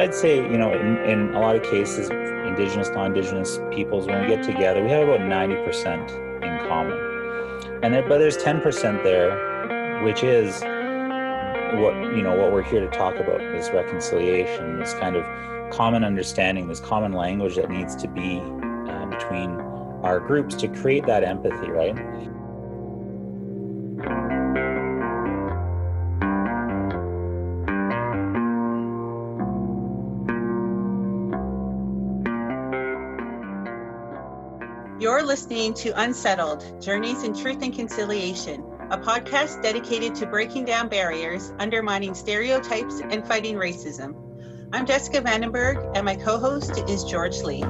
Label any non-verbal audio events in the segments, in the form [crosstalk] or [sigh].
I'd say, you know, in, in a lot of cases, Indigenous, non-Indigenous peoples, when we get together, we have about 90% in common. And there, but there's 10% there, which is what you know what we're here to talk about this reconciliation, this kind of common understanding, this common language that needs to be uh, between our groups to create that empathy, right? Listening to Unsettled Journeys in Truth and Conciliation, a podcast dedicated to breaking down barriers, undermining stereotypes, and fighting racism. I'm Jessica Vandenberg, and my co host is George Lee.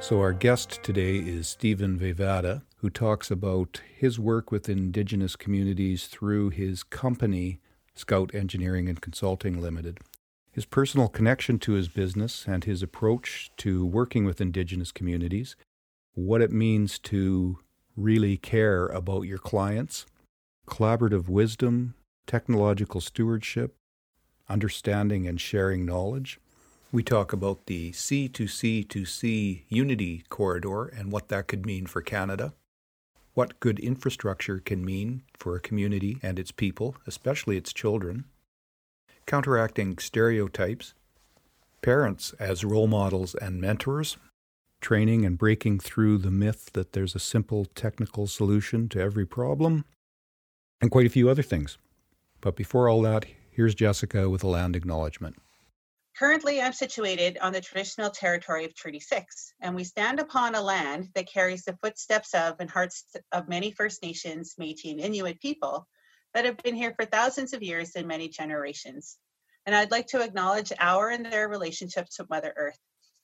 So, our guest today is Stephen Vaivada, who talks about his work with Indigenous communities through his company, Scout Engineering and Consulting Limited. His personal connection to his business and his approach to working with Indigenous communities, what it means to really care about your clients, collaborative wisdom, technological stewardship, understanding and sharing knowledge we talk about the C2C2C Unity Corridor and what that could mean for Canada, what good infrastructure can mean for a community and its people, especially its children, counteracting stereotypes, parents as role models and mentors, training and breaking through the myth that there's a simple technical solution to every problem, and quite a few other things. But before all that, here's Jessica with a land acknowledgement. Currently, I'm situated on the traditional territory of Treaty 6, and we stand upon a land that carries the footsteps of and hearts of many First Nations, Metis, and Inuit people that have been here for thousands of years and many generations. And I'd like to acknowledge our and their relationships to Mother Earth.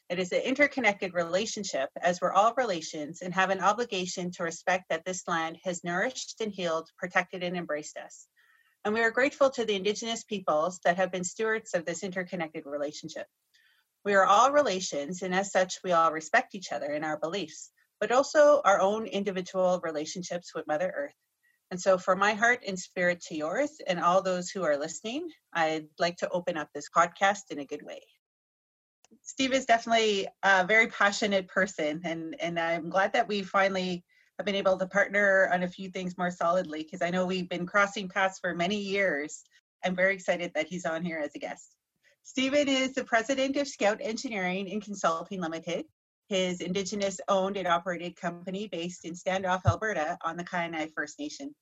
It is an interconnected relationship as we're all relations and have an obligation to respect that this land has nourished and healed, protected, and embraced us. And we are grateful to the Indigenous peoples that have been stewards of this interconnected relationship. We are all relations, and as such, we all respect each other in our beliefs, but also our own individual relationships with Mother Earth. And so, for my heart and spirit to yours, and all those who are listening, I'd like to open up this podcast in a good way. Steve is definitely a very passionate person, and, and I'm glad that we finally have been able to partner on a few things more solidly because I know we've been crossing paths for many years. I'm very excited that he's on here as a guest. Stephen is the president of Scout Engineering and Consulting Limited, his Indigenous owned and operated company based in Standoff, Alberta, on the Kainai First Nation.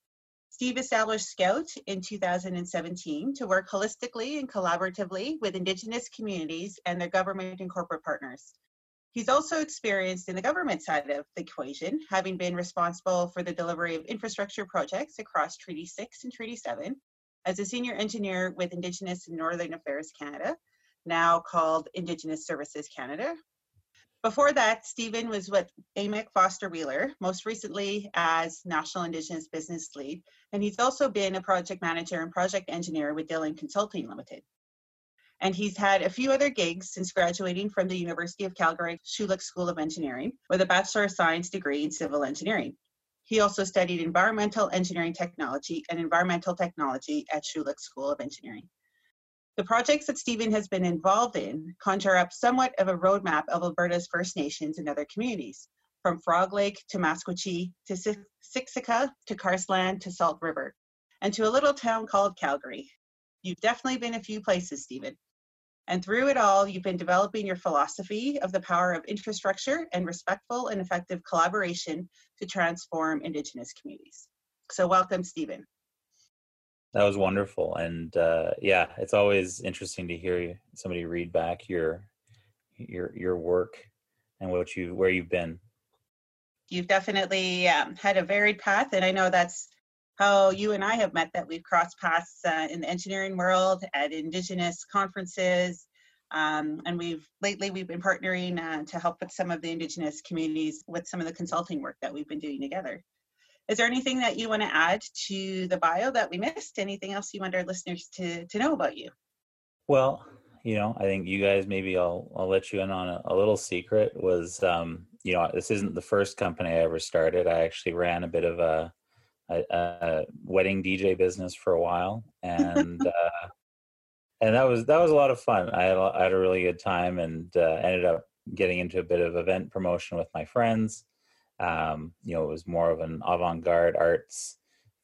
Steve established Scout in 2017 to work holistically and collaboratively with Indigenous communities and their government and corporate partners. He's also experienced in the government side of the equation, having been responsible for the delivery of infrastructure projects across Treaty 6 and Treaty 7 as a senior engineer with Indigenous and Northern Affairs Canada, now called Indigenous Services Canada. Before that, Stephen was with AMEC Foster Wheeler, most recently as National Indigenous Business Lead, and he's also been a project manager and project engineer with Dillon Consulting Limited and he's had a few other gigs since graduating from the University of Calgary Schulich School of Engineering with a Bachelor of Science degree in Civil Engineering. He also studied environmental engineering technology and environmental technology at Schulich School of Engineering. The projects that Stephen has been involved in conjure up somewhat of a roadmap of Alberta's First Nations and other communities, from Frog Lake to Maskwaci to Siksika to Carseland to Salt River, and to a little town called Calgary. You've definitely been a few places, Stephen. And through it all, you've been developing your philosophy of the power of infrastructure and respectful and effective collaboration to transform Indigenous communities. So, welcome, Stephen. That was wonderful, and uh, yeah, it's always interesting to hear somebody read back your your your work and what you where you've been. You've definitely um, had a varied path, and I know that's how you and I have met that we've crossed paths uh, in the engineering world at Indigenous conferences. Um, and we've lately we've been partnering uh, to help with some of the Indigenous communities with some of the consulting work that we've been doing together. Is there anything that you want to add to the bio that we missed? Anything else you want our listeners to, to know about you? Well, you know, I think you guys maybe I'll I'll let you in on a, a little secret was um, you know this isn't the first company I ever started. I actually ran a bit of a a, a wedding DJ business for a while, and [laughs] uh, and that was that was a lot of fun. I had a, I had a really good time, and uh, ended up getting into a bit of event promotion with my friends. Um, you know, it was more of an avant-garde arts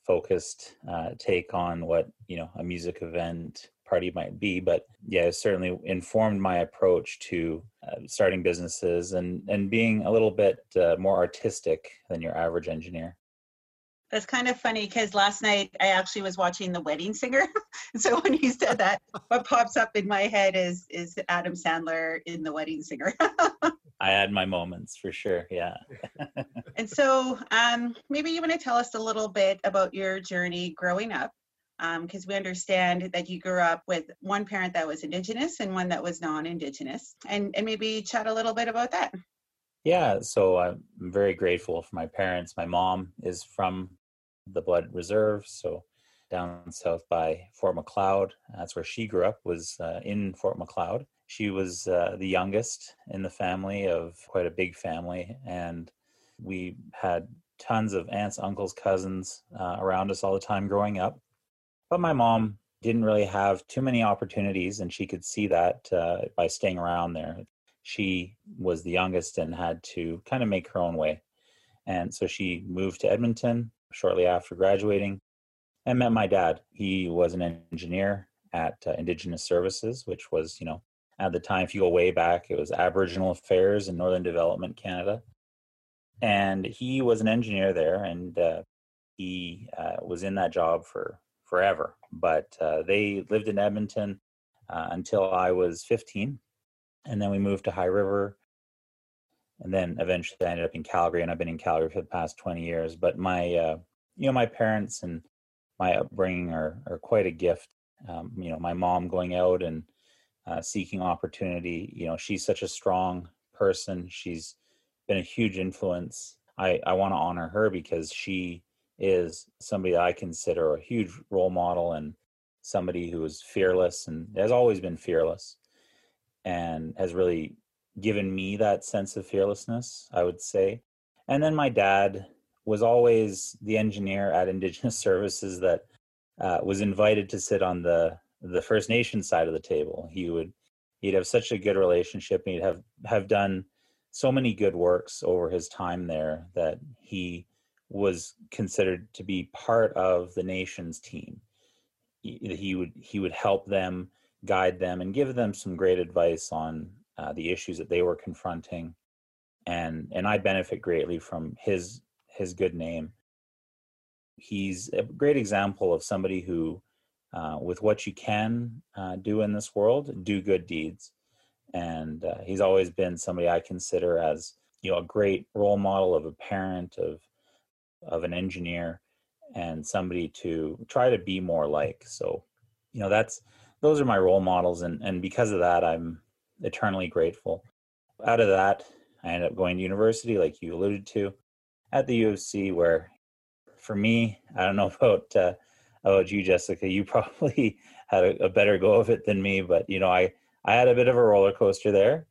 focused uh, take on what you know a music event party might be but yeah it certainly informed my approach to uh, starting businesses and and being a little bit uh, more artistic than your average engineer that's kind of funny because last night I actually was watching The Wedding Singer. [laughs] so when you said that, [laughs] what pops up in my head is is Adam Sandler in The Wedding Singer. [laughs] I had my moments for sure. Yeah. and so um, maybe you want to tell us a little bit about your journey growing up because um, we understand that you grew up with one parent that was indigenous and one that was non-indigenous and, and maybe chat a little bit about that yeah so i'm very grateful for my parents my mom is from the blood reserve so down south by fort Macleod. that's where she grew up was uh, in fort Macleod. she was uh, the youngest in the family of quite a big family and we had tons of aunts uncles cousins uh, around us all the time growing up but my mom didn't really have too many opportunities, and she could see that uh, by staying around there. She was the youngest and had to kind of make her own way. And so she moved to Edmonton shortly after graduating and met my dad. He was an engineer at uh, Indigenous Services, which was, you know, at the time, if you go way back, it was Aboriginal Affairs and Northern Development Canada. And he was an engineer there, and uh, he uh, was in that job for forever. But uh, they lived in Edmonton uh, until I was 15. And then we moved to High River. And then eventually I ended up in Calgary, and I've been in Calgary for the past 20 years. But my, uh, you know, my parents and my upbringing are, are quite a gift. Um, you know, my mom going out and uh, seeking opportunity, you know, she's such a strong person. She's been a huge influence. I, I want to honor her because she is somebody I consider a huge role model and somebody who is fearless and has always been fearless and has really given me that sense of fearlessness, I would say. And then my dad was always the engineer at [laughs] Indigenous Services that uh, was invited to sit on the the First Nation side of the table. He would he'd have such a good relationship and he'd have have done so many good works over his time there that he was considered to be part of the nation's team. He, he would he would help them, guide them, and give them some great advice on uh, the issues that they were confronting, and and I benefit greatly from his his good name. He's a great example of somebody who, uh, with what you can uh, do in this world, do good deeds, and uh, he's always been somebody I consider as you know a great role model of a parent of of an engineer and somebody to try to be more like. So, you know, that's those are my role models, and and because of that, I'm eternally grateful. Out of that, I ended up going to university, like you alluded to, at the U of C, where for me, I don't know [laughs] about uh, about you, Jessica. You probably [laughs] had a, a better go of it than me, but you know, I I had a bit of a roller coaster there.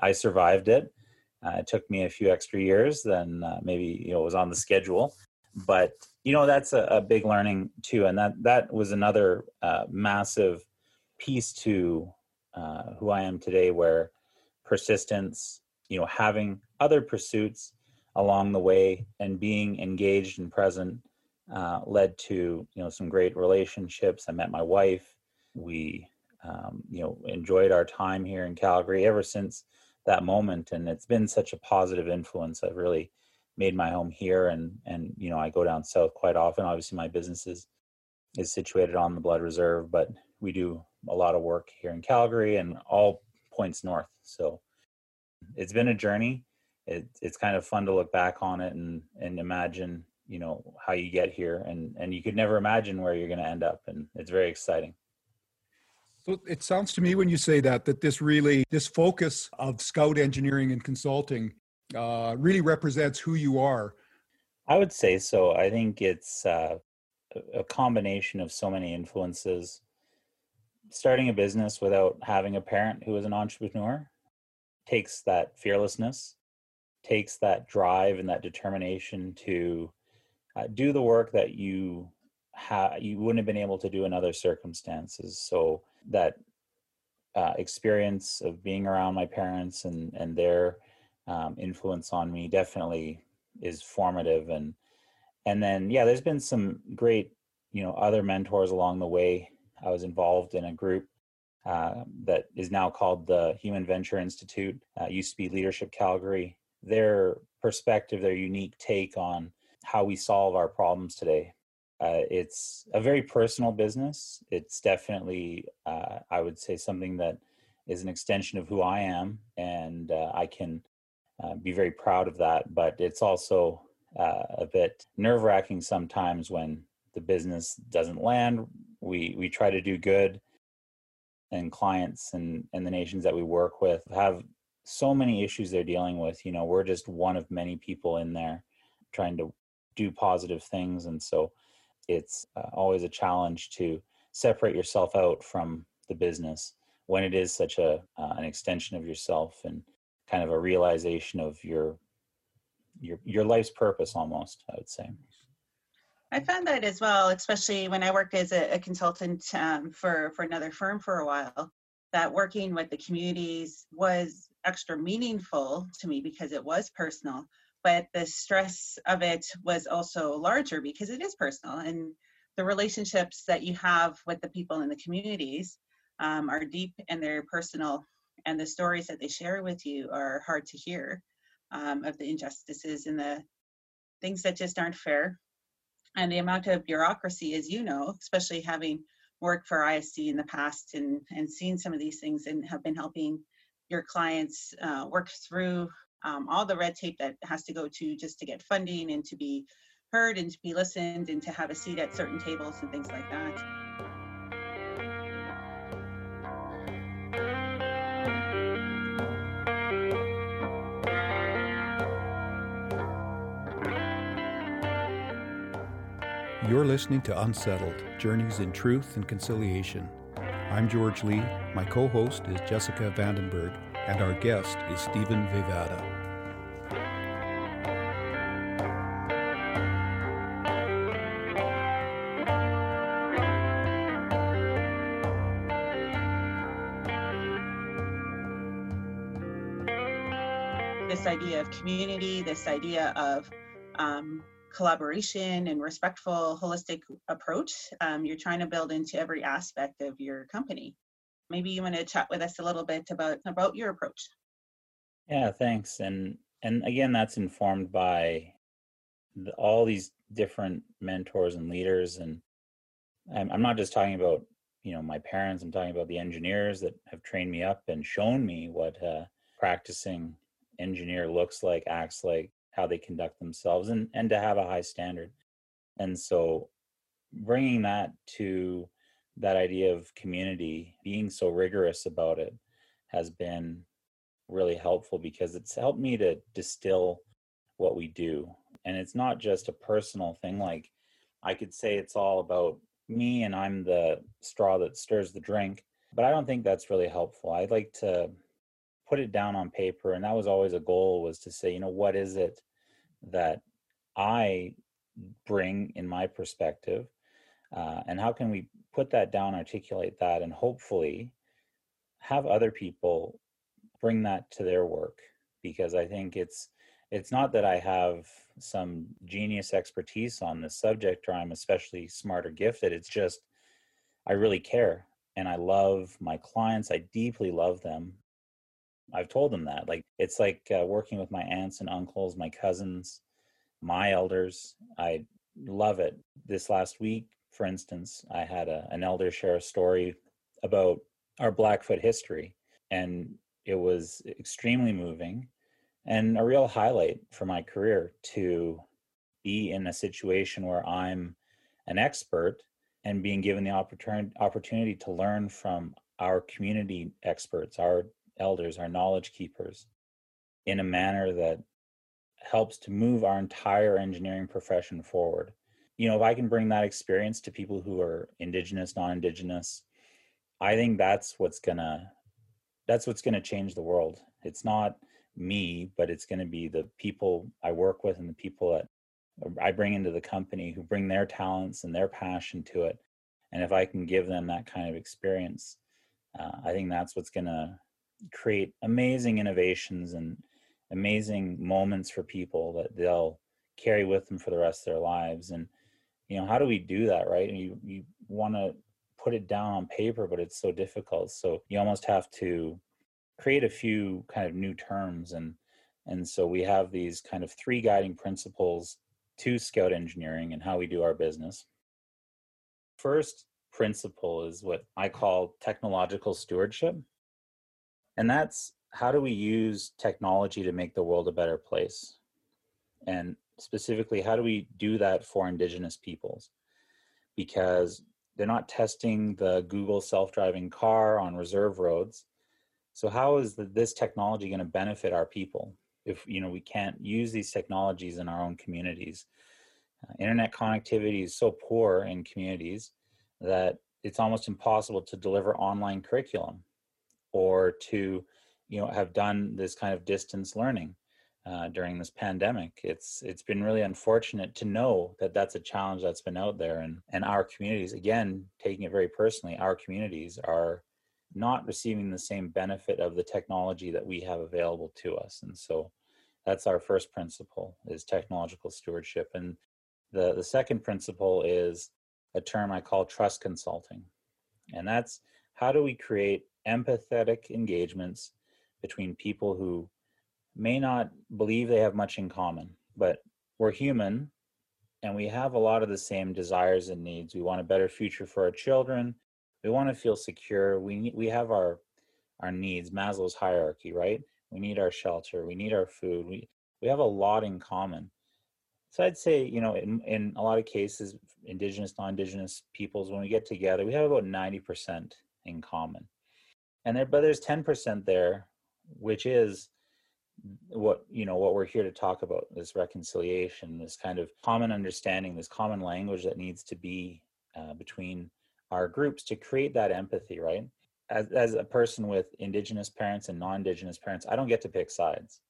I survived it. Uh, it took me a few extra years than uh, maybe you know was on the schedule, but you know that's a, a big learning too, and that that was another uh, massive piece to uh, who I am today, where persistence, you know, having other pursuits along the way and being engaged and present uh, led to you know some great relationships. I met my wife. We um, you know enjoyed our time here in Calgary ever since that moment and it's been such a positive influence i've really made my home here and and you know i go down south quite often. Obviously my business is is situated on the blood reserve but we do a lot of work here in calgary and all points north. So it's been a journey. It, it's kind of fun to look back on it and and imagine you know how you get here and and you could never imagine where you're going to end up and it's very exciting. So it sounds to me when you say that that this really this focus of Scout engineering and consulting uh, really represents who you are. I would say so. I think it's uh, a combination of so many influences. starting a business without having a parent who is an entrepreneur takes that fearlessness, takes that drive and that determination to uh, do the work that you you wouldn't have been able to do in other circumstances. So that uh, experience of being around my parents and and their um, influence on me definitely is formative. And and then yeah there's been some great you know other mentors along the way. I was involved in a group uh, that is now called the human venture institute. Uh, used to be leadership calgary. Their perspective their unique take on how we solve our problems today. Uh, it's a very personal business. It's definitely uh, i would say something that is an extension of who i am. And uh, i can uh, be very proud of that but it's also a bit nerve wracking sometimes when the business doesn't land. We we try to do good, and clients and and the nations that we work with have so many issues they're dealing with. You know, we're just one of many people in there trying to do positive things, and so it's uh, always a challenge to separate yourself out from the business when it is such a uh, an extension of yourself and kind of a realization of your your your life's purpose almost i would say I found that as well, especially when I worked as a, a consultant um, for for another firm for a while. That working with the communities was extra meaningful to me because it was personal, but the stress of it was also larger because it is personal, and the relationships that you have with the people in the communities um, are deep and they're personal, and the stories that they share with you are hard to hear um, of the injustices and the things that just aren't fair and the amount of bureaucracy, as you know, especially having worked for ISC in the past and, and seen some of these things and have been helping your clients uh, work through um, all the red tape that has to go to just to get funding and to be heard and to be listened and to have a seat at certain tables and things like that. You're listening to Unsettled Journeys in Truth and Conciliation. I'm George Lee, my co host is Jessica Vandenberg, and our guest is Stephen Vevada. This idea of community, this idea of um, collaboration and respectful, holistic approach um, you're trying to build into every aspect of your company. Maybe you want to chat with us a little bit about about your approach. Yeah, thanks. And and again, that's informed by the, all these different mentors and leaders. And I'm, I'm not just talking about you know my parents. I'm talking about the engineers that have trained me up and shown me what uh, practicing engineer looks like, acts like, how they conduct themselves and and to have a high standard. And so bringing that to that idea of community being so rigorous about it has been really helpful because it's helped me to distill what we do. And it's not just a personal thing like i could say it's all about me and i'm the straw that stirs the drink but i don't think that's really helpful. I'd like to put it down on paper and that was always a goal was to say you know what is it that i bring in my perspective uh, and how can we put that down articulate that and hopefully have other people bring that to their work? Because i think it's it's not that i have some genius expertise on this subject or i'm especially smart or gifted it's just i really care and i love my clients i deeply love them I've told them that. Like it's like uh, working with my aunts and uncles, my cousins, my elders. I love it. This last week, for instance, I had a, an elder share a story about our Blackfoot history, and it was extremely moving and a real highlight for my career to be in a situation where I'm an expert and being given the opportunity opportunity to learn from our community experts, our elders, our knowledge keepers, in a manner that helps to move our entire engineering profession forward. You know, if I can bring that experience to people who are indigenous, non indigenous, I think that's what's gonna that's what's gonna change the world. It's not me, but it's gonna be the people I work with and the people that I bring into the company who bring their talents and their passion to it. And if I can give them that kind of experience, uh, I think that's what's to create amazing innovations and amazing moments for people that they'll carry with them for the rest of their lives. And you know, how do we do that, right? And you you want to put it down on paper, but it's so difficult. So you almost have to create a few kind of new terms and and so we have these kind of three guiding principles to scout engineering and how we do our business. First principle is what I call technological stewardship. And that's how do we use technology to make the world a better place? And specifically, how do we do that for Indigenous peoples? Because they're not testing the Google self driving car on reserve roads. So, how is the, this technology going to benefit our people if you know we can't use these technologies in our own communities? Uh, internet connectivity is so poor in communities that it's almost impossible to deliver online curriculum or to you know have done this kind of distance learning uh, during this pandemic it's it's been really unfortunate to know that that's a challenge that's been out there and and our communities again taking it very personally our communities are not receiving the same benefit of the technology that we have available to us and so that's our first principle is technological stewardship and the the second principle is a term I call trust consulting. And that's how do we create empathetic engagements between people who may not believe they have much in common, but we're human and we have a lot of the same desires and needs. We want a better future for our children. We want to feel secure. We we have our our needs, Maslow's hierarchy, right? We need our shelter, we need our food. We we have a lot in common. So I'd say, you know, in, in a lot of cases, indigenous, non-indigenous peoples, when we get together, we have about 90% in common. And there, but there's 10% there, which is what, you know, what we're here to talk about, this reconciliation, this kind of common understanding, this common language that needs to be uh, between our groups to create that empathy, right? As, as a person with indigenous parents and non-indigenous parents, I don't get to pick sides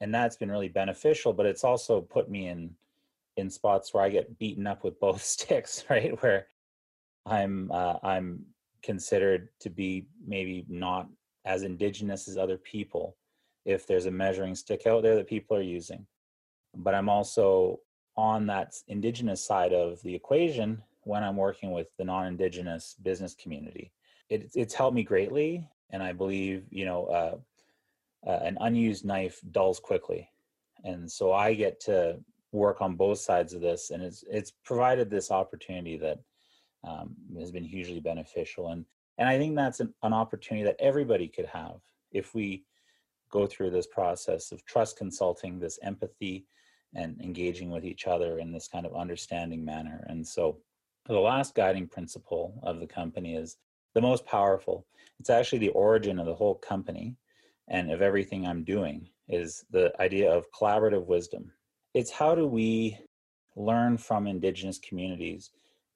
and that's been really beneficial but it's also put me in in spots where i get beaten up with both [laughs] sticks right where i'm uh, i'm considered to be maybe not as indigenous as other people if there's a measuring stick out there that people are using. But i'm also on that indigenous side of the equation when i'm working with the non-indigenous business community. It, it's helped me greatly and i believe you know uh, uh, an unused knife dulls quickly. And so i get to work on both sides of this and it's it's provided this opportunity that um, has been hugely beneficial and and i think that's an, an opportunity that everybody could have if we go through this process of trust consulting this empathy and engaging with each other in this kind of understanding manner and so the last guiding principle of the company is the most powerful it's actually the origin of the whole company and of everything I'm doing is the idea of collaborative wisdom. It's how do we learn from indigenous communities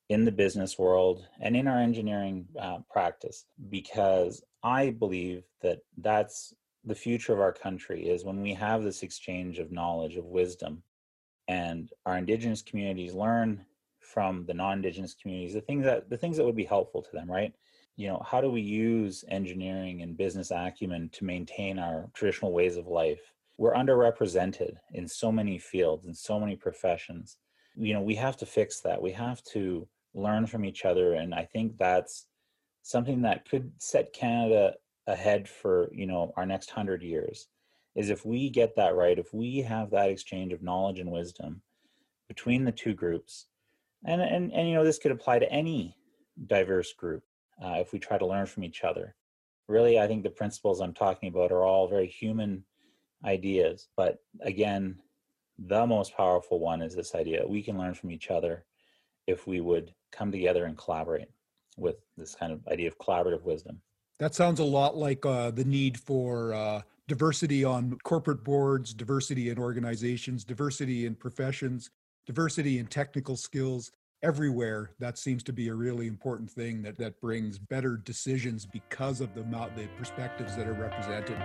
in the business world and in our engineering uh, practice because I believe that that's the future of our country is when we have this exchange of knowledge of wisdom and our indigenous communities learn from the non-indigenous communities the things that the things that would be helpful to them right? You know how do we use engineering and business acumen to maintain our traditional ways of life? We're underrepresented in so many fields and so many professions. You know we have to fix that. We have to learn from each other and i think that's something that could set canada ahead for you know our next 100 years is if we get that right if we have that exchange of knowledge and wisdom between the two groups and and, and you know this could apply to any diverse group uh, if we try to learn from each other. Really, I think the principles I'm talking about are all very human ideas. But again, the most powerful one is this idea we can learn from each other if we would come together and collaborate with this kind of idea of collaborative wisdom. That sounds a lot like uh, the need for uh, diversity on corporate boards, diversity in organizations, diversity in professions, diversity in technical skills, everywhere that seems to be a really important thing that that brings better decisions because of the amount, the perspectives that are represented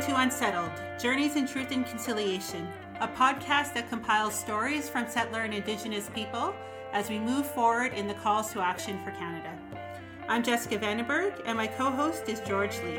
to Unsettled Journeys in Truth and Conciliation, a podcast that compiles stories from settler and Indigenous people as we move forward in the calls to action for Canada. I'm Jessica Vandenberg, and my co host is George Lee.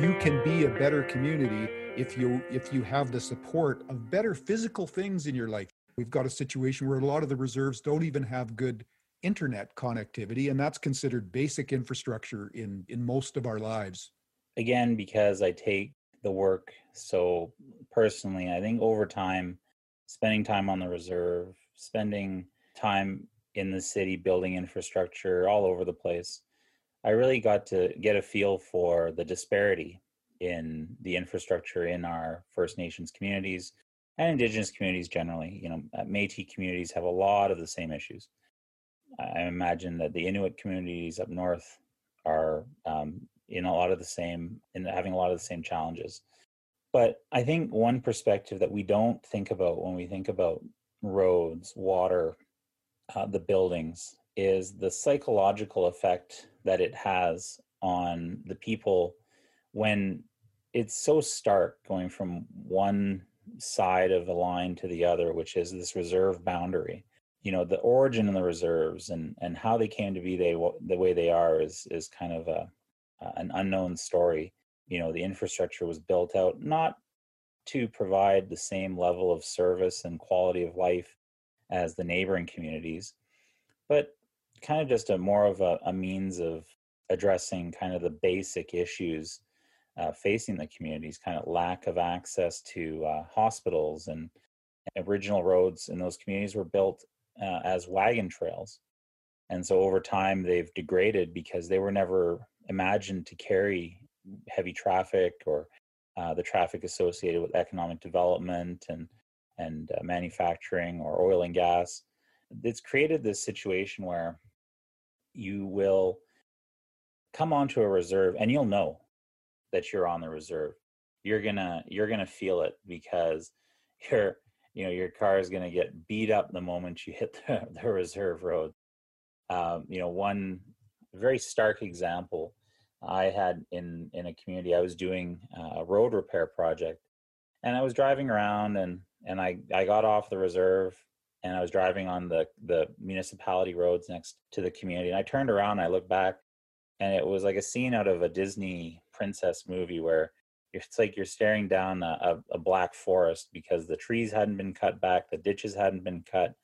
you can be a better community if you if you have the support of better physical things in your life. We've got a situation where a lot of the reserves don't even have good internet connectivity and that's considered basic infrastructure in in most of our lives. Again because i take the work so personally i think over time spending time on the reserve spending time in the city building infrastructure all over the place i really got to get a feel for the disparity in the infrastructure in our first nations communities and indigenous communities generally you know metis communities have a lot of the same issues I imagine that the Inuit communities up north are um, in a lot of the same, in having a lot of the same challenges. But I think one perspective that we don't think about when we think about roads, water, uh, the buildings, is the psychological effect that it has on the people when it's so stark going from one side of the line to the other, which is this reserve boundary. You know the origin of the reserves and and how they came to be they the way they are is is kind of a an unknown story. You know the infrastructure was built out not to provide the same level of service and quality of life as the neighboring communities but kind of just a more of a, a means of addressing kind of the basic issues uh, facing the communities kind of lack of access to uh, hospitals and original roads in those communities were built uh, as wagon trails. And so over time, they've degraded because they were never imagined to carry heavy traffic or uh, the traffic associated with economic development and and uh, manufacturing or oil and gas. It's created this situation where you will come onto a reserve and you'll know that you're on the reserve. You're gonna you're gonna feel it because [laughs] you're you know your car is to get beat up the moment you hit the, the reserve road um, you know one very stark example i had in in a community i was doing a road repair project and i was driving around and and i i got off the reserve and i was driving on the the municipality roads next to the community and i turned around and i looked back and it was like a scene out of a disney princess movie where it's like you're staring down a, a, black forest because the trees hadn't been cut back, the ditches hadn't been cut.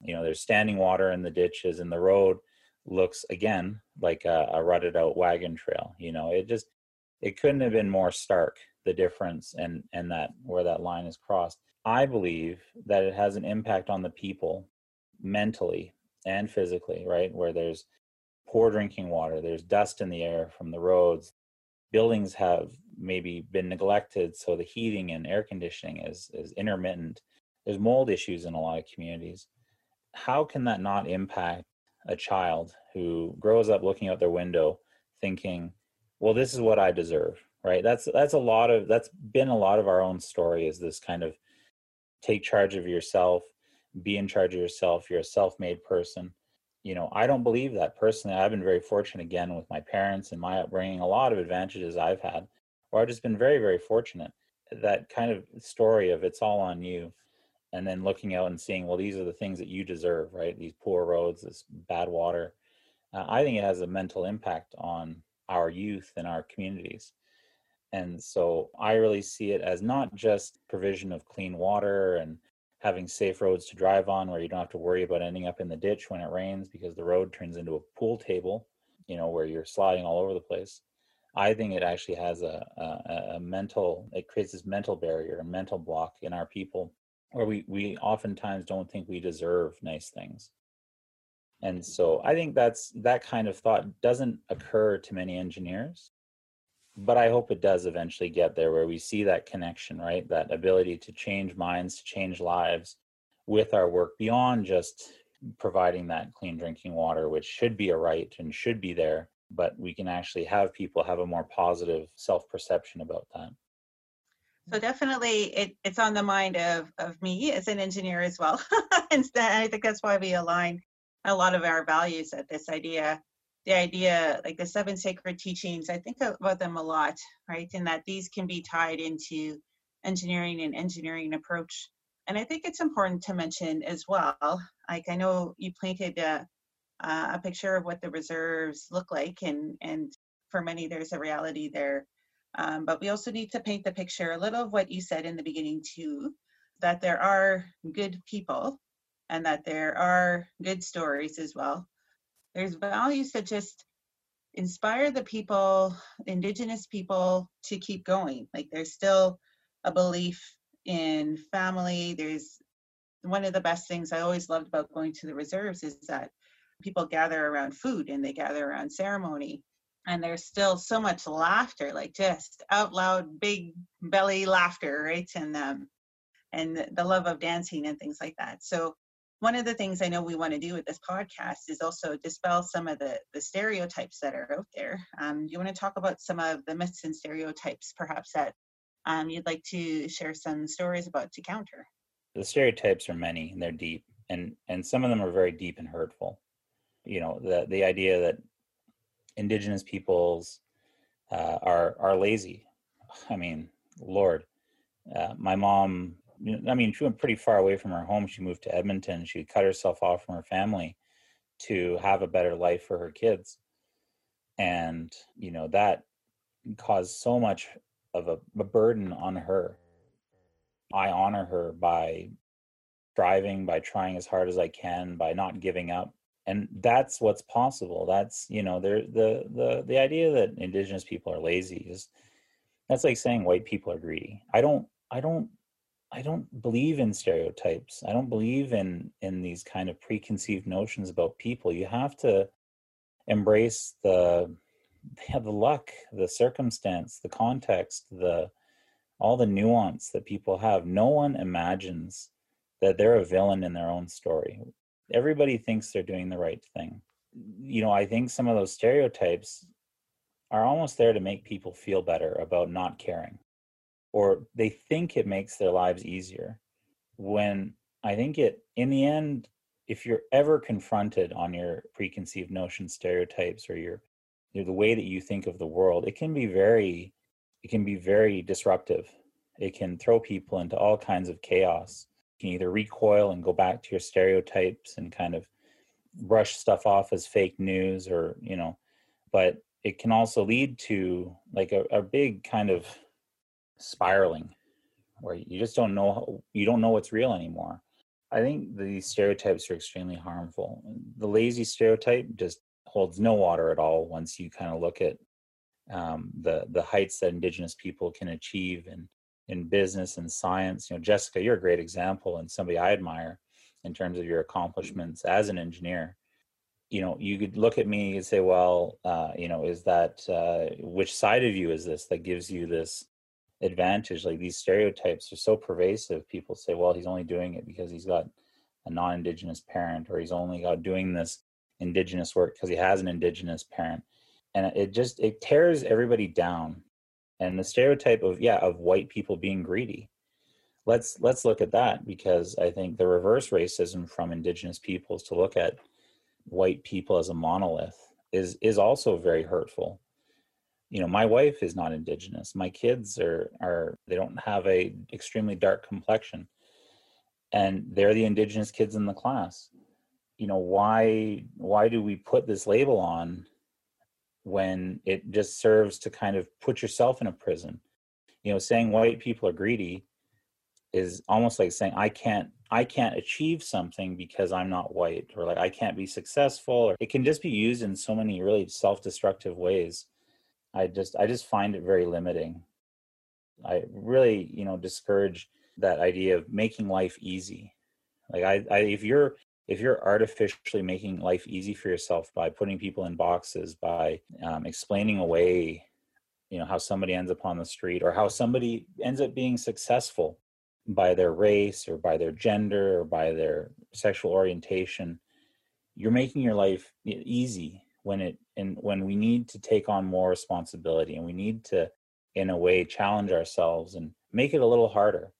You know, there's standing water in the ditches, and the road looks again like a, a rutted out wagon trail. You know, it just it couldn't have been more stark the difference and and that where that line is crossed. I believe that it has an impact on the people mentally and physically, right? Where there's poor drinking water, there's dust in the air from the roads, buildings have maybe been neglected so the heating and air conditioning is is intermittent. There's mold issues in a lot of communities. How can that not impact a child who grows up looking out their window thinking well this is what i deserve right? That's that's a lot of that's been a lot of our own story is this kind of take charge of yourself be in charge of yourself you're a self-made person you know, I don't believe that personally. I've been very fortunate again with my parents and my upbringing, a lot of advantages I've had, or I've just been very, very fortunate. That kind of story of it's all on you, and then looking out and seeing, well, these are the things that you deserve, right? These poor roads, this bad water. Uh, I think it has a mental impact on our youth and our communities. And so I really see it as not just provision of clean water and having safe roads to drive on where you don't have to worry about ending up in the ditch when it rains because the road turns into a pool table, you know, where you're sliding all over the place. I think it actually has a, a, a mental, it creates this mental barrier, a mental block in our people where we, we oftentimes don't think we deserve nice things. And so I think that's that kind of thought doesn't occur to many engineers but I hope it does eventually get there where we see that connection, right? That ability to change minds, to change lives, with our work beyond just providing that clean drinking water, which should be a right and should be there, but we can actually have people have a more positive self perception about that. So definitely, it, it's on the mind of of me as an engineer as well. [laughs] and I think that's why we align a lot of our values at this idea the idea like the seven sacred teachings i think about them a lot right and that these can be tied into engineering and engineering approach. And i think it's important to mention as well like i know you painted a, a picture of what the reserves look like and and for many there's a reality there. Um, but we also need to paint the picture a little of what you said in the beginning too that there are good people and that there are good stories as well there's values that just inspire the people, indigenous people, to keep going. Like there's still a belief in family. There's one of the best things I always loved about going to the reserves is that people gather around food and they gather around ceremony. And there's still so much laughter, like just out loud, big belly laughter, right? And and the love of dancing and things like that. So one of the things I know we want to do with this podcast is also dispel some of the, the stereotypes that are out there. Um, you want to talk about some of the myths and stereotypes, perhaps, that um, you'd like to share some stories about to counter? The stereotypes are many and they're deep, and, and some of them are very deep and hurtful. You know, the, the idea that indigenous peoples uh, are, are lazy. I mean, Lord, uh, my mom I mean, she went pretty far away from her home. She moved to Edmonton. She cut herself off from her family to have a better life for her kids. And, you know, that caused so much of a, a burden on her. I honor her by striving, by trying as hard as I can, by not giving up. And that's what's possible. That's, you know, there the the the idea that indigenous people are lazy is that's like saying white people are greedy. I don't I don't I don't believe in stereotypes. I don't believe in in these kind of preconceived notions about people. You have to embrace the [laughs] yeah, the luck, the circumstance, the context, the all the nuance that people have. No one imagines that they're a villain in their own story. Everybody thinks they're doing the right thing. You know, I think some of those stereotypes are almost there to make people feel better about not caring or they think it makes their lives easier when i think it in the end if you're ever confronted on your preconceived notions stereotypes or your the way that you think of the world it can be very it can be very disruptive. It can throw people into all kinds of chaos. You can either recoil and go back to your stereotypes and kind of brush stuff off as fake news or you know but it can also lead to like a, a big kind of spiraling where you just don't know you don't know what's real anymore. I think these stereotypes are extremely harmful. The lazy stereotype just holds no water at all once you kind of look at um, the the heights that indigenous people can achieve in in business and science. You know jessica you're a great example and somebody i admire in terms of your accomplishments as an engineer. You know you could look at me and say well uh, you know is that uh, which side of you is this that gives you this advantage like these stereotypes are so pervasive people say well he's only doing it because he's got a non-indigenous parent or he's only got doing this indigenous work because he has an indigenous parent. And it just it tears everybody down. And the stereotype of yeah of white people being greedy. Let's let's look at that because i think the reverse racism from indigenous peoples to look at white people as a monolith is is also very hurtful you know my wife is not indigenous. My kids are are they don't have a extremely dark complexion. And they're the indigenous kids in the class. You know why why do we put this label on when it just serves to kind of put yourself in a prison? You know saying white people are greedy is almost like saying i can't i can't achieve something because i'm not white or like i can't be successful or it can just be used in so many really self-destructive ways I just I just find it very limiting. I really, you know, discourage that idea of making life easy. Like I, I if you're if you're artificially making life easy for yourself by putting people in boxes, by um, explaining away, you know, how somebody ends up on the street or how somebody ends up being successful by their race or by their gender or by their sexual orientation you're making your life easy when it and when we need to take on more responsibility and we need to in a way challenge ourselves and make it a little harder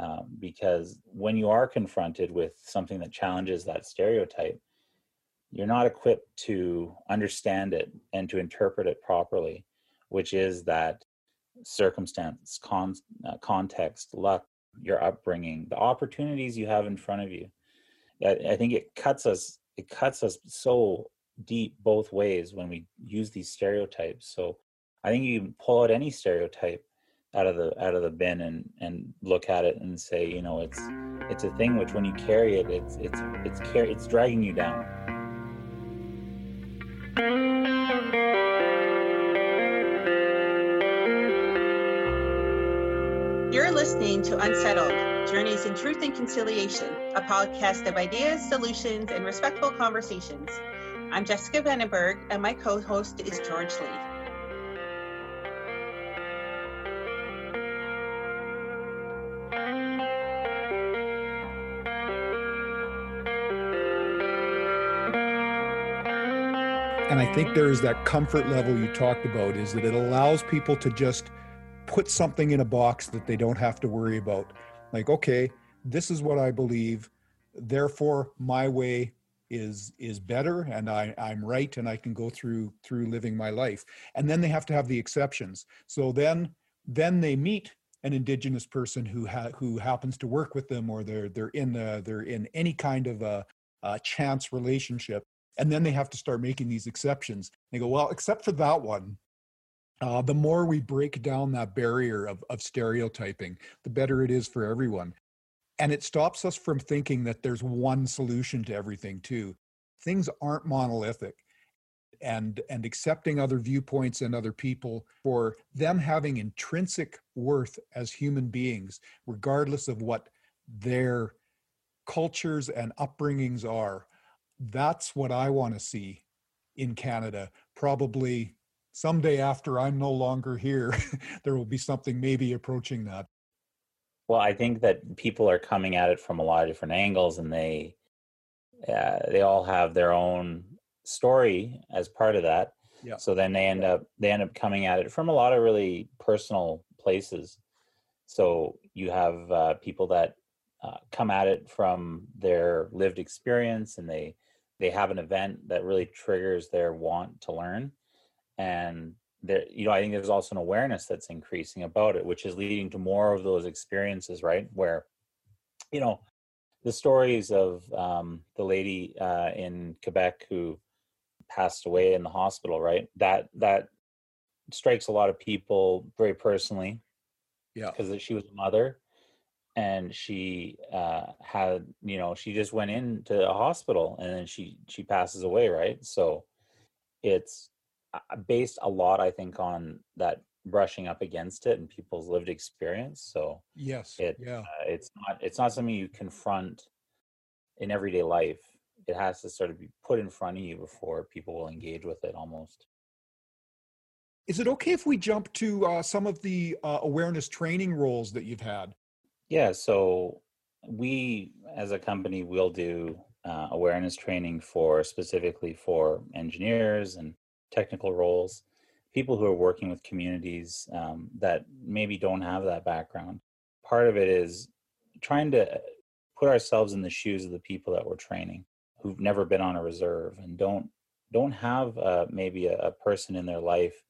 um, because when you are confronted with something that challenges that stereotype you're not equipped to understand it and to interpret it properly which is that circumstance con- uh, context luck your upbringing the opportunities you have in front of you. I, I think it cuts us it cuts us so deep both ways when we use these stereotypes so i think you can pull out any stereotype out of the out of the bin and and look at it and say you know it's it's a thing which when you carry it it's it's it's car- it's dragging you down You're listening to Unsettled Journeys in Truth and Conciliation, a podcast of ideas, solutions, and respectful conversations. I'm Jessica Vandenberg, and my co host is George Lee. And I think there is that comfort level you talked about is that it allows people to just put something in a box that they don't have to worry about. Like, okay, this is what I believe, therefore my way is is better and I, I'm right and I can go through through living my life. And then they have to have the exceptions. So then then they meet an indigenous person who ha- who happens to work with them or they're they're in a, they're in any kind of a, a chance relationship and then they have to start making these exceptions they go well except for that one uh, the more we break down that barrier of, of stereotyping, the better it is for everyone. And it stops us from thinking that there's one solution to everything, too. Things aren't monolithic. And, and accepting other viewpoints and other people for them having intrinsic worth as human beings, regardless of what their cultures and upbringings are. That's what I want to see in Canada, probably someday after I'm no longer here, [laughs] there will be something maybe approaching that. Well, I think that people are coming at it from a lot of different angles, and they uh, they all have their own story as part of that. Yeah. So then they end up they end up coming at it from a lot of really personal places. So you have uh, people that uh, come at it from their lived experience, and they they have an event that really triggers their want to learn and there you know i think there's also an awareness that's increasing about it which is leading to more of those experiences right? Where you know the stories of um, the lady uh, in quebec who passed away in the hospital right? That that strikes a lot of people very personally yeah. because she was a mother and she uh, had you know she just went into a hospital and then she she passes away right? So it's based a lot, I think, on that brushing up against it and people's lived experience. So yes, it yeah, uh, it's not it's not something you confront in everyday life. It has to sort of be put in front of you before people will engage with it. Almost. Is it okay if we jump to uh, some of the uh, awareness training roles that you've had? Yeah. So we, as a company, will do uh, awareness training for specifically for engineers and technical roles, people who are working with communities um, that maybe don't have that background. Part of it is trying to put ourselves in the shoes of the people that we're training who've never been on a reserve and don't don't have uh, maybe a, a person in their life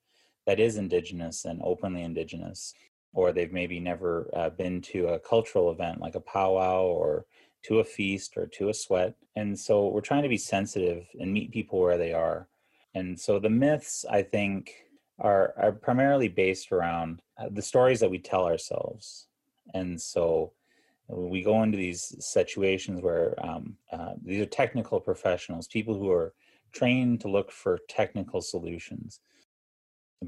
that is indigenous and openly indigenous or they've maybe never uh, been to a cultural event like a powwow or to a feast or to a sweat and so we're trying to be sensitive and meet people where they are and so the myths, I think, are, are primarily based around uh, the stories that we tell ourselves. And so we go into these situations where um, uh, these are technical professionals, people who are trained to look for technical solutions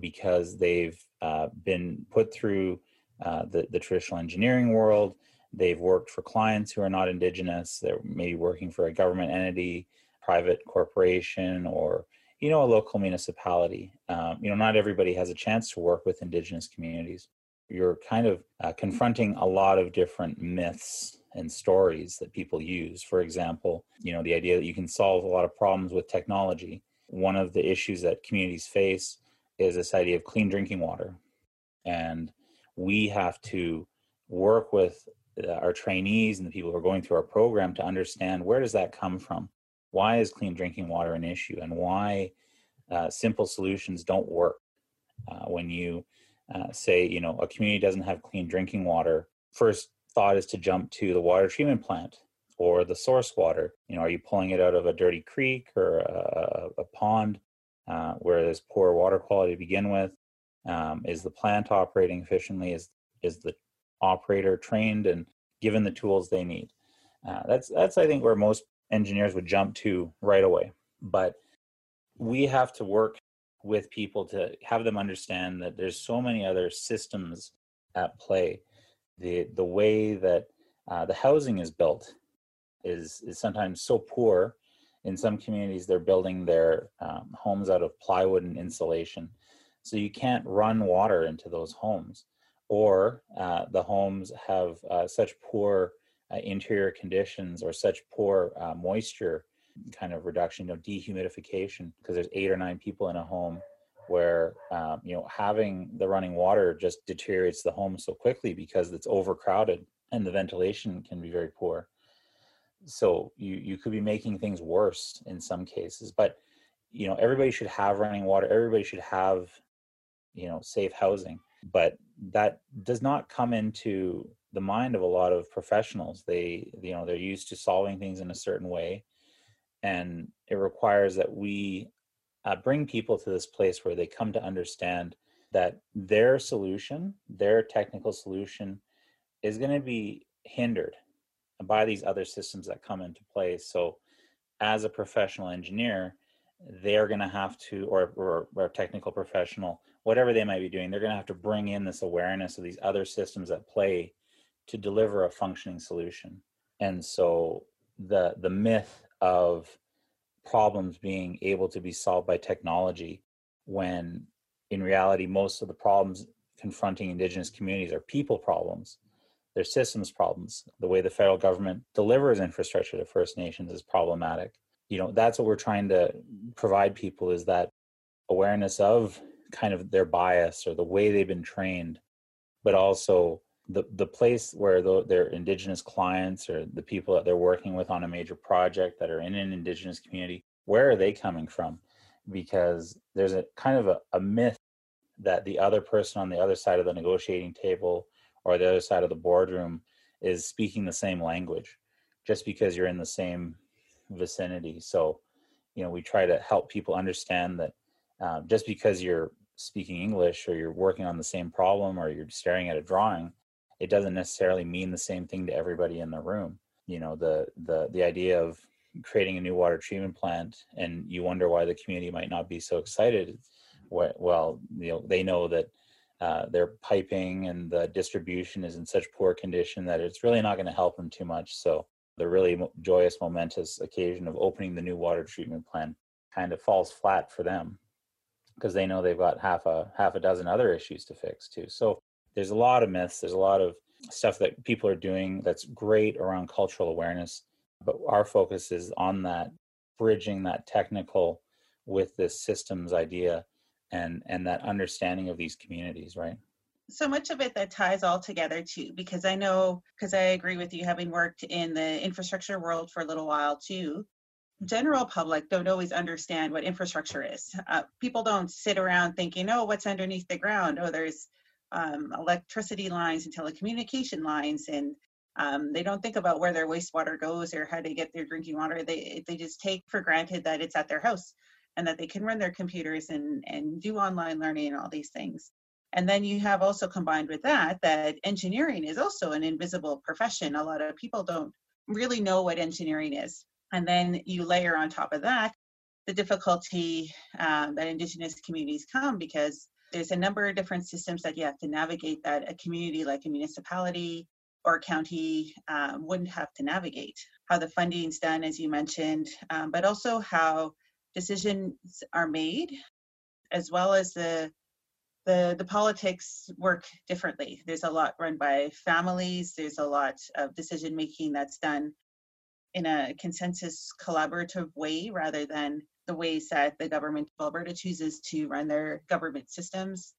because they've uh, been put through uh, the, the traditional engineering world. They've worked for clients who are not indigenous. They're maybe working for a government entity, private corporation, or you know a local municipality um, you know not everybody has a chance to work with indigenous communities you're kind of uh, confronting a lot of different myths and stories that people use. For example, you know, the idea that you can solve a lot of problems with technology. One of the issues that communities face is this idea of clean drinking water. And we have to work with uh, our trainees and the people who are going through our program to understand where does that come from? Why is clean drinking water an issue and why uh, simple solutions don't work? Uh, when you uh, say, you know, a community doesn't have clean drinking water, first thought is to jump to the water treatment plant or the source water. You know, are you pulling it out of a dirty creek or a, a pond uh, where there's poor water quality to begin with? Um, is the plant operating efficiently? Is is the operator trained and given the tools they need? Uh, that's that's I think where most engineers would jump to right away. But we have to work with people to have them understand that there's so many other systems at play. The the way that uh, the housing is built is is sometimes so poor. In some communities, they're building their um, homes out of plywood and insulation, so you can't run water into those homes. Or uh, the homes have uh, such poor uh, interior conditions or such poor uh, moisture kind of reduction, you know, dehumidification, because there's eight or nine people in a home where um, you know having the running water just deteriorates the home so quickly because it's overcrowded and the ventilation can be very poor. So you you could be making things worse in some cases but you know everybody should have running water everybody should have you know safe housing but that does not come into the mind of a lot of professionals. They you know they're used to solving things in a certain way and it requires that we uh, bring people to this place where they come to understand that their solution their technical solution is going to be hindered by these other systems that come into play. So as a professional engineer they're going to have to or, or, technical professional whatever they might be doing they're going to have to bring in this awareness of these other systems at play to deliver a functioning solution. And so the the myth of problems being able to be solved by technology when in reality most of the problems confronting indigenous communities are people problems they're systems problems. The way the federal government delivers infrastructure to first nations is problematic. You know that's what we're trying to provide people is that awareness of kind of their bias or the way they've been trained but also the the place where the, their indigenous clients or the people that they're working with on a major project that are in an indigenous community where are they coming from? Because there's a kind of a, a myth that the other person on the other side of the negotiating table or the other side of the boardroom is speaking the same language just because you're in the same vicinity. So you know we try to help people understand that um, just because you're speaking english or you're working on the same problem or you're staring at a drawing it doesn't necessarily mean the same thing to everybody in the room. You know the the the idea of creating a new water treatment plant and you wonder why the community might not be so excited well you know they know that uh, their piping and the distribution is in such poor condition that it's really not going to help them too much. So the really joyous momentous occasion of opening the new water treatment plant kind of falls flat for them because they know they've got half a half a dozen other issues to fix too. So there's a lot of myths there's a lot of stuff that people are doing that's great around cultural awareness but our focus is on that bridging that technical with this systems idea and and that understanding of these communities right? So much of it that ties all together too because i know because i agree with you having worked in the infrastructure world for a little while too general public don't always understand what infrastructure is. Uh, people don't sit around thinking oh what's underneath the ground? Oh there's um, electricity lines and telecommunication lines and um, they don't think about where their wastewater goes or how to get their drinking water. They they just take for granted that it's at their house and that they can run their computers and and do online learning and all these things. And then you have also combined with that that engineering is also an invisible profession. A lot of people don't really know what engineering is. And then you layer on top of that the difficulty um, that indigenous communities come because there's a number of different systems that you have to navigate that a community like a municipality or county um, wouldn't have to navigate. How the funding's done, as you mentioned, um, but also how decisions are made, as well as the the the politics work differently. There's a lot run by families. There's a lot of decision making that's done in a consensus collaborative way rather than the ways that the government of Alberta chooses to run their government systems.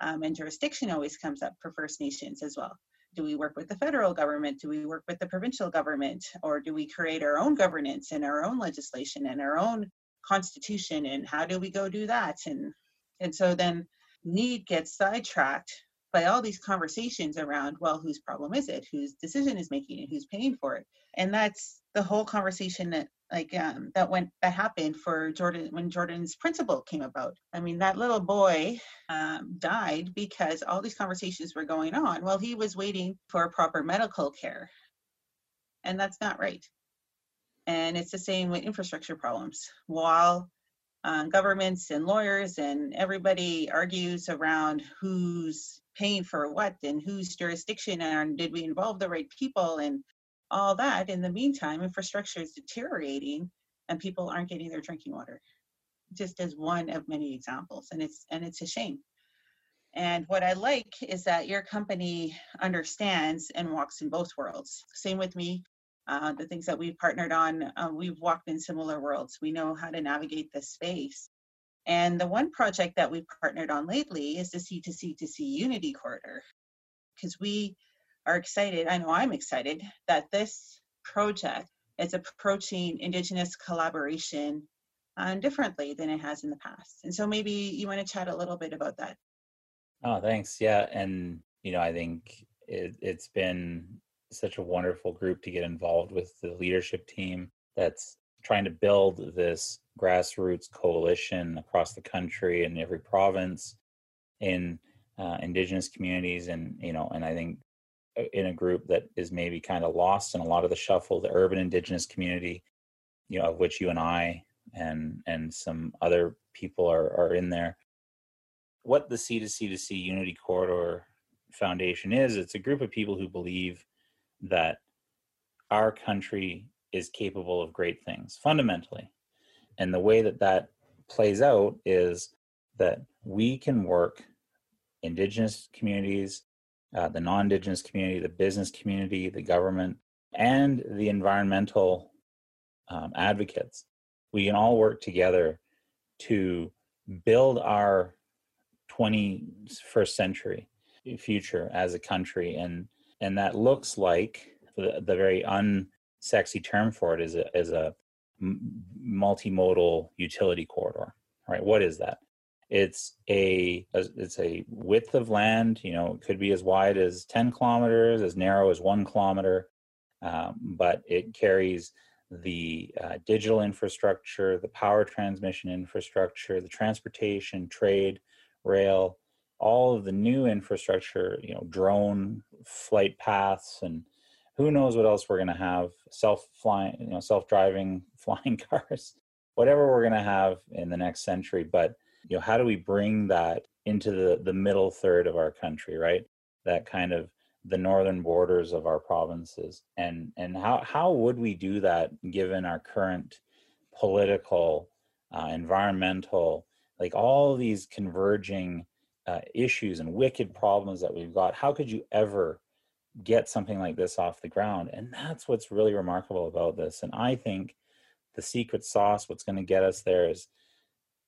Um, and jurisdiction always comes up for First Nations as well. Do we work with the federal government? Do we work with the provincial government? Or do we create our own governance and our own legislation and our own constitution? And how do we go do that? And and so then need gets sidetracked by all these conversations around well whose problem is it whose decision is making it who's paying for it and that's the whole conversation that like um, that went that happened for jordan when jordan's principle came about. I mean that little boy um, died because all these conversations were going on while he was waiting for proper medical care. And that's not right. And it's the same with infrastructure problems. While uh, governments and lawyers and everybody argues around who's paying for what and whose jurisdiction and did we involve the right people and all that in the meantime infrastructure is deteriorating and people aren't getting their drinking water just as one of many examples and it's and it's a shame and what i like is that your company understands and walks in both worlds same with me uh, the things that we've partnered on, uh, we've walked in similar worlds. We know how to navigate this space. And the one project that we've partnered on lately is the C2C2C Unity Corridor, because we are excited. I know I'm excited that this project is approaching Indigenous collaboration uh, differently than it has in the past. And so maybe you want to chat a little bit about that. Oh, thanks. Yeah. And, you know, I think it, it's been such a wonderful group to get involved with the leadership team that's trying to build this grassroots coalition across the country in every province in uh, indigenous communities and you know and i think in a group that is maybe kind of lost in a lot of the shuffle the urban indigenous community you know of which you and i and and some other people are are in there what the c2c2c unity corridor foundation is it's a group of people who believe that our country is capable of great things fundamentally. And the way that that plays out is that we can work indigenous communities, uh, the non indigenous community, the business community, the government, and the environmental um, advocates. We can all work together to build our 21st century future as a country and and that looks like the, the very unsexy term for it is a, is a multimodal utility corridor right what is that it's a it's a width of land you know it could be as wide as 10 kilometers as narrow as one kilometer um, but it carries the uh, digital infrastructure the power transmission infrastructure the transportation trade rail all of the new infrastructure, you know, drone flight paths, and who knows what else we're going to have self flying, you know, self driving [laughs] flying cars, whatever we're going to have in the next century. But you know, how do we bring that into the the middle third of our country, right? That kind of the northern borders of our provinces, and and how how would we do that given our current political, uh, environmental, like all these converging uh, issues and wicked problems that we've got, how could you ever get something like this off the ground? And that's what's really remarkable about this. And I think the secret sauce, what's going to get us there is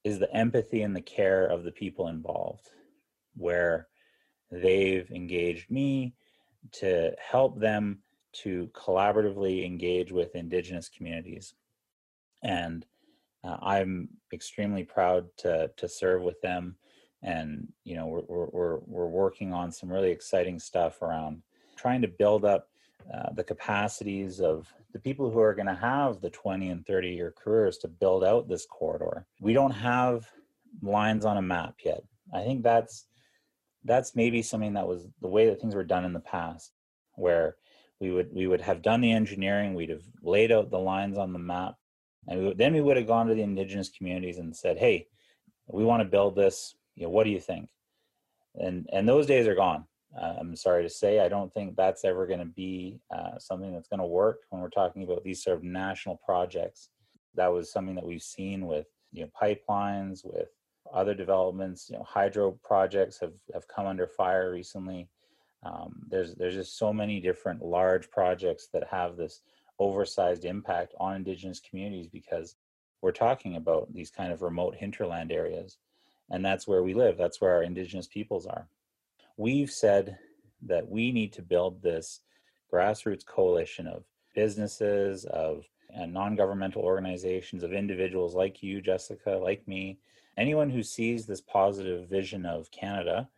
is the empathy and the care of the people involved, where they've engaged me to help them to collaboratively engage with indigenous communities. And uh, i'm extremely proud to to serve with them. And you know we're we're we're working on some really exciting stuff around trying to build up uh, the capacities of the people who are going to have the 20 and 30 year careers to build out this corridor. We don't have lines on a map yet. I think that's that's maybe something that was the way that things were done in the past, where we would we would have done the engineering, we'd have laid out the lines on the map, and we would, then we would have gone to the indigenous communities and said, "Hey, we want to build this you know, what do you think? And and those days are gone. Uh, I'm sorry to say, I don't think that's ever going to be uh, something that's going to work when we're talking about these sort of national projects. That was something that we've seen with you know pipelines, with other developments. You know, hydro projects have have come under fire recently. Um, there's there's just so many different large projects that have this oversized impact on indigenous communities because we're talking about these kind of remote hinterland areas and that's where we live that's where our indigenous peoples are we've said that we need to build this grassroots coalition of businesses of and non-governmental organizations of individuals like you jessica like me anyone who sees this positive vision of canada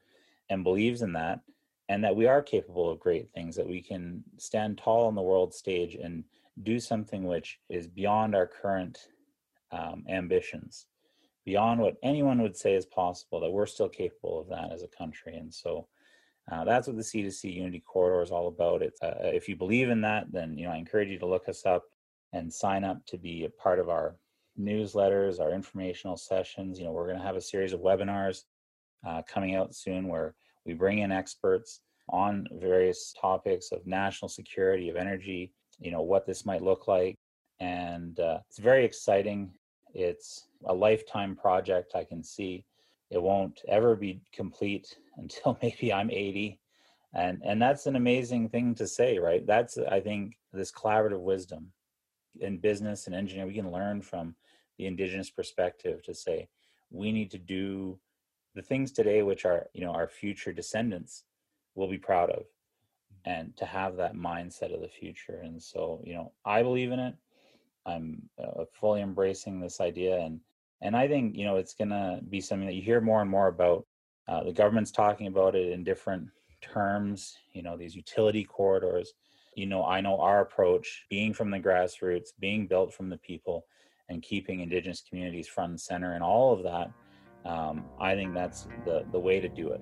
and believes in that and that we are capable of great things that we can stand tall on the world stage and do something which is beyond our current um, ambitions beyond what anyone would say is possible that we're still capable of that as a country and so uh, that's what the C2C Unity Corridor is all about. It's, uh, if you believe in that, then you know I encourage you to look us up and sign up to be a part of our newsletters, our informational sessions. You know, we're going to have a series of webinars uh, coming out soon where we bring in experts on various topics of national security, of energy, you know, what this might look like. And uh, it's very exciting. It's a lifetime project, I can see. It won't ever be complete [laughs] until maybe I'm 80. And, and that's an amazing thing to say, right? That's, I think, this collaborative wisdom in business and engineering. We can learn from the indigenous perspective to say, we need to do the things today which are you know our future descendants will be proud of mm-hmm. and to have that mindset of the future and so you know i believe in it i'm uh, fully embracing this idea and and i think you know it's going to be something that you hear more and more about uh, the government's talking about it in different terms you know these utility corridors you know i know our approach being from the grassroots being built from the people and keeping indigenous communities front and center and all of that um, I think that's the, the way to do it.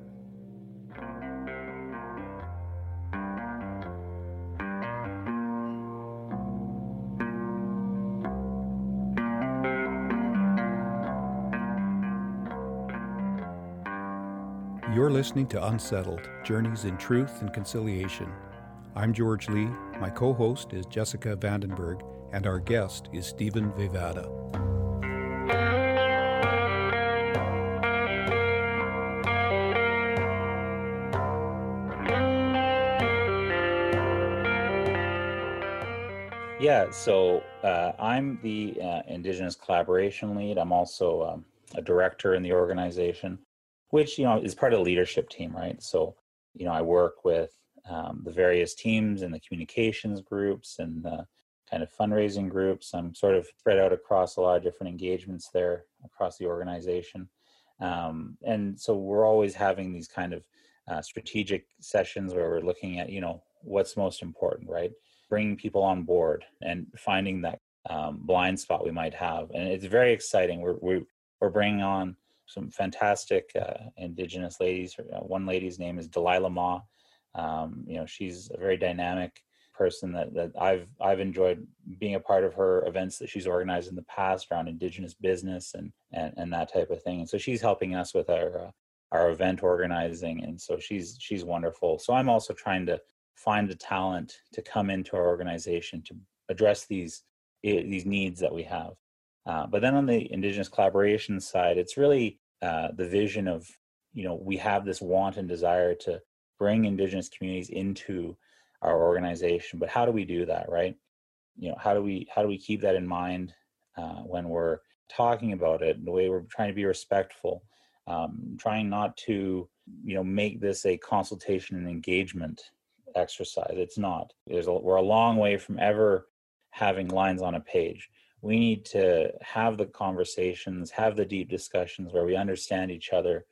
Listening to Unsettled Journeys in Truth and Conciliation. I'm George Lee, my co host is Jessica Vandenberg, and our guest is Stephen Vivada. Yeah, so uh, I'm the uh, Indigenous Collaboration Lead. I'm also um, a director in the organization, which you know is part of the leadership team, right? So you know I work with um, the various teams and the communications groups and the kind of fundraising groups. I'm sort of spread out across a lot of different engagements there across the organization, um, and so we're always having these kind of uh, strategic sessions where we're looking at you know what's most important, right? bringing people on board and finding that um, blind spot we might have. And it's very exciting. We're, we're, we're bringing on some fantastic uh, indigenous ladies. Uh, one lady's name is Delilah Ma. Um, you know, she's a very dynamic person that, that I've I've enjoyed being a part of her events that she's organized in the past around indigenous business and and, and that type of thing. And so she's helping us with our uh, our event organizing, and so she's she's wonderful. So I'm also trying to find the talent to come into our organization to address these these needs that we have. Uh, but then on the indigenous collaboration side, it's really uh, the vision of you know we have this want and desire to bring indigenous communities into our organization. But how do we do that, right? You know, how do we how do we keep that in mind uh, when we're talking about it? The way we're trying to be respectful, um, trying not to you know make this a consultation and engagement exercise. It's not. A, we're a long way from ever having lines on a page. We need to have the conversations, have the deep discussions where we understand each other.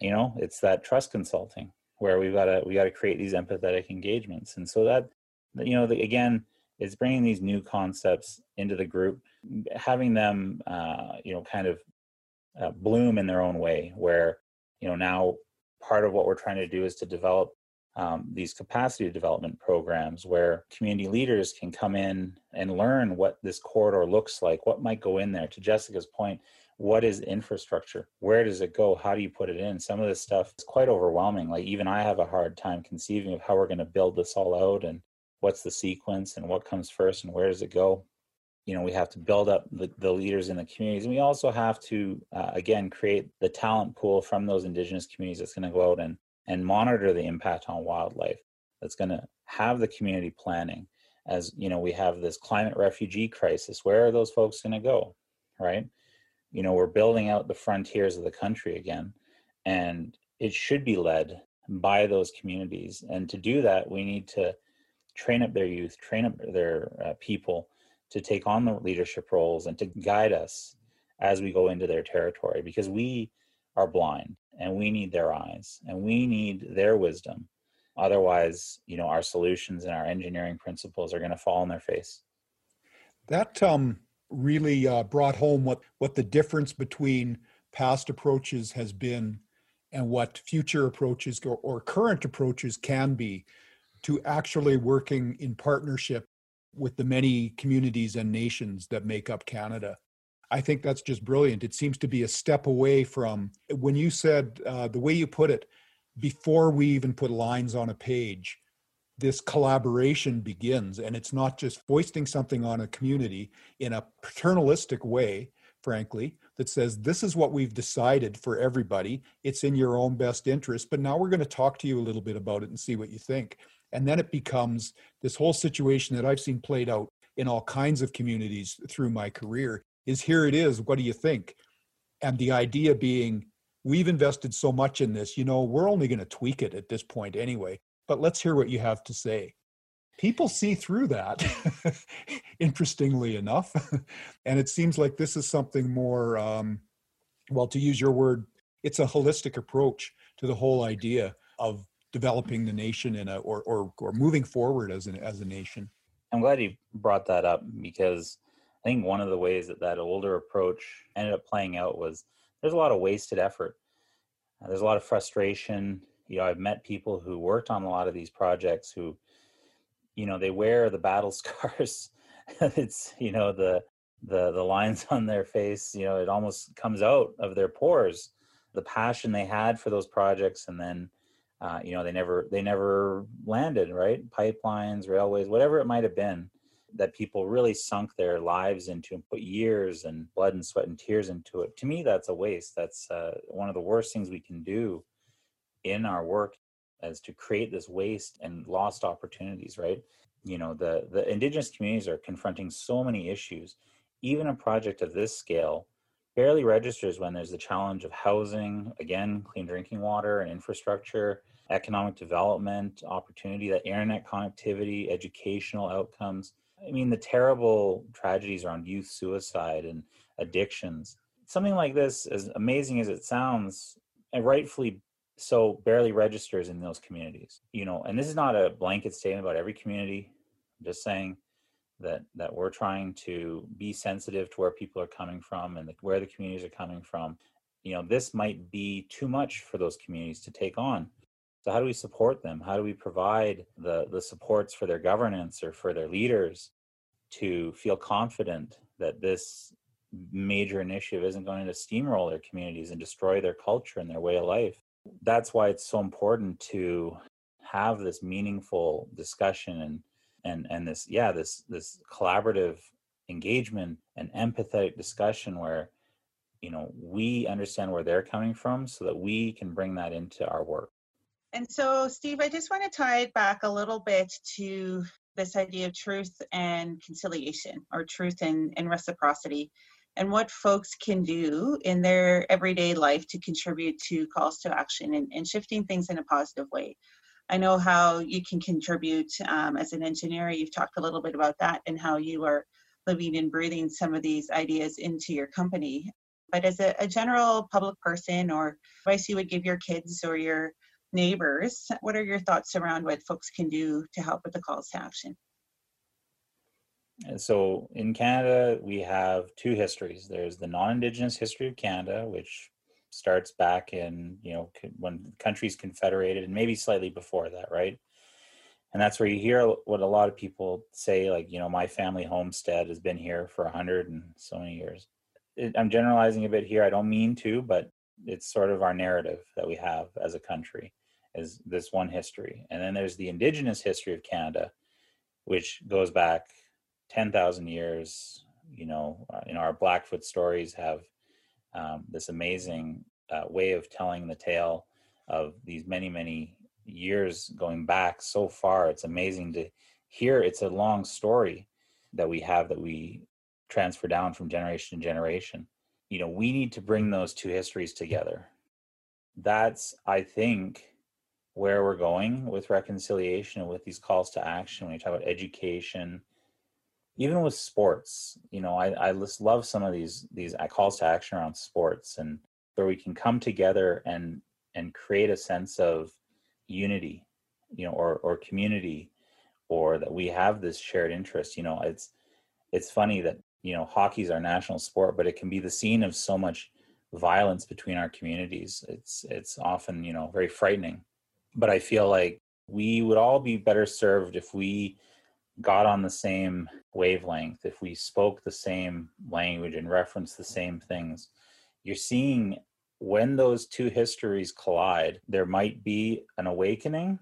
You know, it's that trust consulting where we've got to we got to create these empathetic engagements, and so that you know the, again is bringing these new concepts into the group, having them uh, you know kind of uh, bloom in their own way. Where you know now part of what we're trying to do is to develop um, these capacity development programs where community leaders can come in and learn what this corridor looks like, what might go in there. To Jessica's point, what is infrastructure? Where does it go? How do you put it in? Some of this stuff is quite overwhelming. Like even I have a hard time conceiving of how we're going to build this all out and what's the sequence and what comes first and where does it go. you know we have to build up the, the leaders in the communities and we also have to uh, again create the talent pool from those indigenous communities that's going to go out and and monitor the impact on wildlife that's going to have the community planning as you know we have this climate refugee crisis where are those folks going to go right? You know we're building out the frontiers of the country again and it should be led by those communities and to do that we need to train up their youth train up their uh, people to take on the leadership roles and to guide us as we go into their territory because we are blind and we need their eyes and we need their wisdom otherwise you know our solutions and our engineering principles are going to fall on their face that um, really uh, brought home what what the difference between past approaches has been and what future approaches or, or current approaches can be to actually working in partnership with the many communities and nations that make up Canada. I think that's just brilliant. It seems to be a step away from when you said uh, the way you put it, before we even put lines on a page, this collaboration begins. And it's not just foisting something on a community in a paternalistic way, frankly, that says, this is what we've decided for everybody. It's in your own best interest. But now we're going to talk to you a little bit about it and see what you think. And then it becomes this whole situation that I've seen played out in all kinds of communities through my career is here it is. What do you think? And the idea being, we've invested so much in this, you know, we're only going to tweak it at this point anyway, but let's hear what you have to say. People see through that, [laughs] interestingly enough. [laughs] and it seems like this is something more, um, well, to use your word, it's a holistic approach to the whole idea of developing the nation in a or or, or moving forward as an as a nation. I'm glad you brought that up because I think one of the ways that that older approach ended up playing out was there's a lot of wasted effort. Uh, there's a lot of frustration. You know, I've met people who worked on a lot of these projects who, you know, they wear the battle [laughs] scars. it's you know the the the lines on their face. You know, it almost comes out of their pores. The passion they had for those projects, and then uh, you know they never they never landed right pipelines railways whatever it might have been that people really sunk their lives into and put years and blood and sweat and tears into it. To me that's a waste. That's uh, one of the worst things we can do in our work as to create this waste and lost opportunities right? You know the the indigenous communities are confronting so many issues. Even a project of this scale barely registers when there's the challenge of housing, again, clean drinking water and infrastructure, economic development, opportunity, that internet connectivity, educational outcomes. I mean, the terrible tragedies around youth suicide and addictions. Something like this, as amazing as it sounds, and rightfully so, barely registers in those communities. You know, and this is not a blanket statement about every community. I'm just saying that that we're trying to be sensitive to where people are coming from and the, where the communities are coming from you know this might be too much for those communities to take on so how do we support them? How do we provide the the supports for their governance or for their leaders to feel confident that this major initiative isn't going to steamroll their communities and destroy their culture and their way of life? That's why it's so important to have this meaningful discussion and and and this yeah this this collaborative engagement and empathetic discussion where you know we understand where they're coming from so that we can bring that into our work and so steve i just want to tie it back a little bit to this idea of truth and conciliation or truth and, and reciprocity and what folks can do in their everyday life to contribute to calls to action and, and shifting things in a positive way I know how you can contribute um, as an engineer. You've talked a little bit about that and how you are living and breathing some of these ideas into your company. But as a, a general public person or advice you would give your kids or your neighbors, what are your thoughts around what folks can do to help with the calls to action? So in Canada, we have two histories. There's the non-Indigenous history of Canada, which starts back in you know when countries confederated and maybe slightly before that right and that's where you hear what a lot of people say like you know my family homestead has been here for a hundred and so many years i'm generalizing a bit here i don't mean to but it's sort of our narrative that we have as a country is this one history and then there's the indigenous history of canada which goes back 10,000 years you know, uh, you know, our Blackfoot stories have um, this amazing uh, way of telling the tale of these many, many years going back so far. It's amazing to hear. It's a long story that we have that we transfer down from generation to generation. You know, we need to bring those two histories together. That's, I think, where we're going with reconciliation and with these calls to action when you talk about education even with sports you know i, I just love some of these these calls to action around sports and where we can come together and and create a sense of unity you know or or community or that we have this shared interest you know it's it's funny that you know hockey's our national sport but it can be the scene of so much violence between our communities. It's it's often you know very frightening but I feel like we would all be better served if we got on the same wavelength, if we spoke the same language and referenced the same things. You're seeing when those two histories collide, there might be an awakening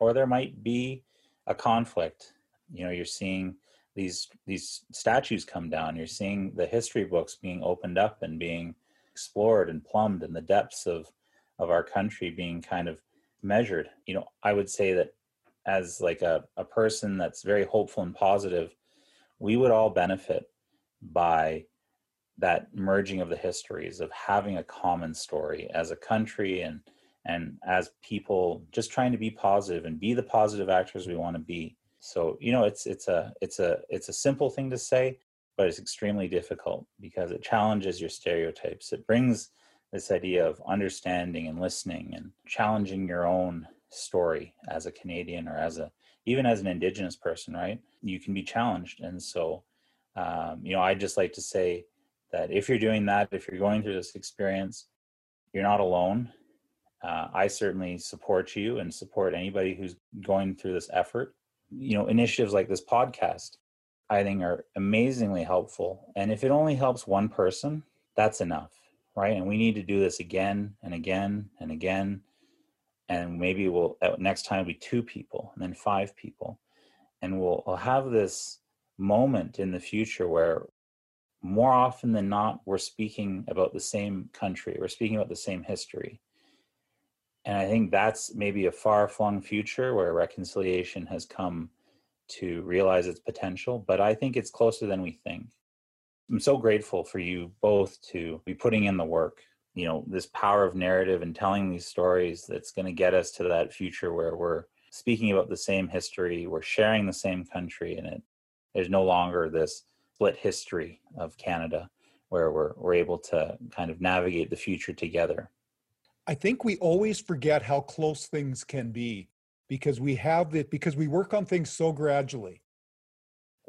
or there might be a conflict. You know, you're seeing these these statues come down, you're seeing the history books being opened up and being explored and plumbed in the depths of of our country being kind of measured you know i would say that as like a, a person that's very hopeful and positive we would all benefit by that merging of the histories of having a common story as a country and and as people just trying to be positive and be the positive actors we want to be. So you know it's it's a it's a it's a simple thing to say but it's extremely difficult because it challenges your stereotypes. It brings this idea of understanding and listening and challenging your own story as a Canadian or as a even as an Indigenous person, right? You can be challenged, and so um, you know, I just like to say that if you're doing that, if you're going through this experience, you're not alone. Uh, I certainly support you and support anybody who's going through this effort. You know, initiatives like this podcast, I think, are amazingly helpful. And if it only helps one person, that's enough right? And we need to do this again and again and again. And maybe we'll next time be two people and then five people. And we'll, we'll have this moment in the future where more often than not, we're speaking about the same country, we're speaking about the same history. And I think that's maybe a far flung future where reconciliation has come to realize its potential, but I think it's closer than we think. I'm so grateful for you both to be putting in the work. You know, this power of narrative and telling these stories that's going to get us to that future where we're speaking about the same history, we're sharing the same country, and it there's no longer this split history of Canada where we're we're able to kind of navigate the future together. I think we always forget how close things can be because we have it because we work on things so gradually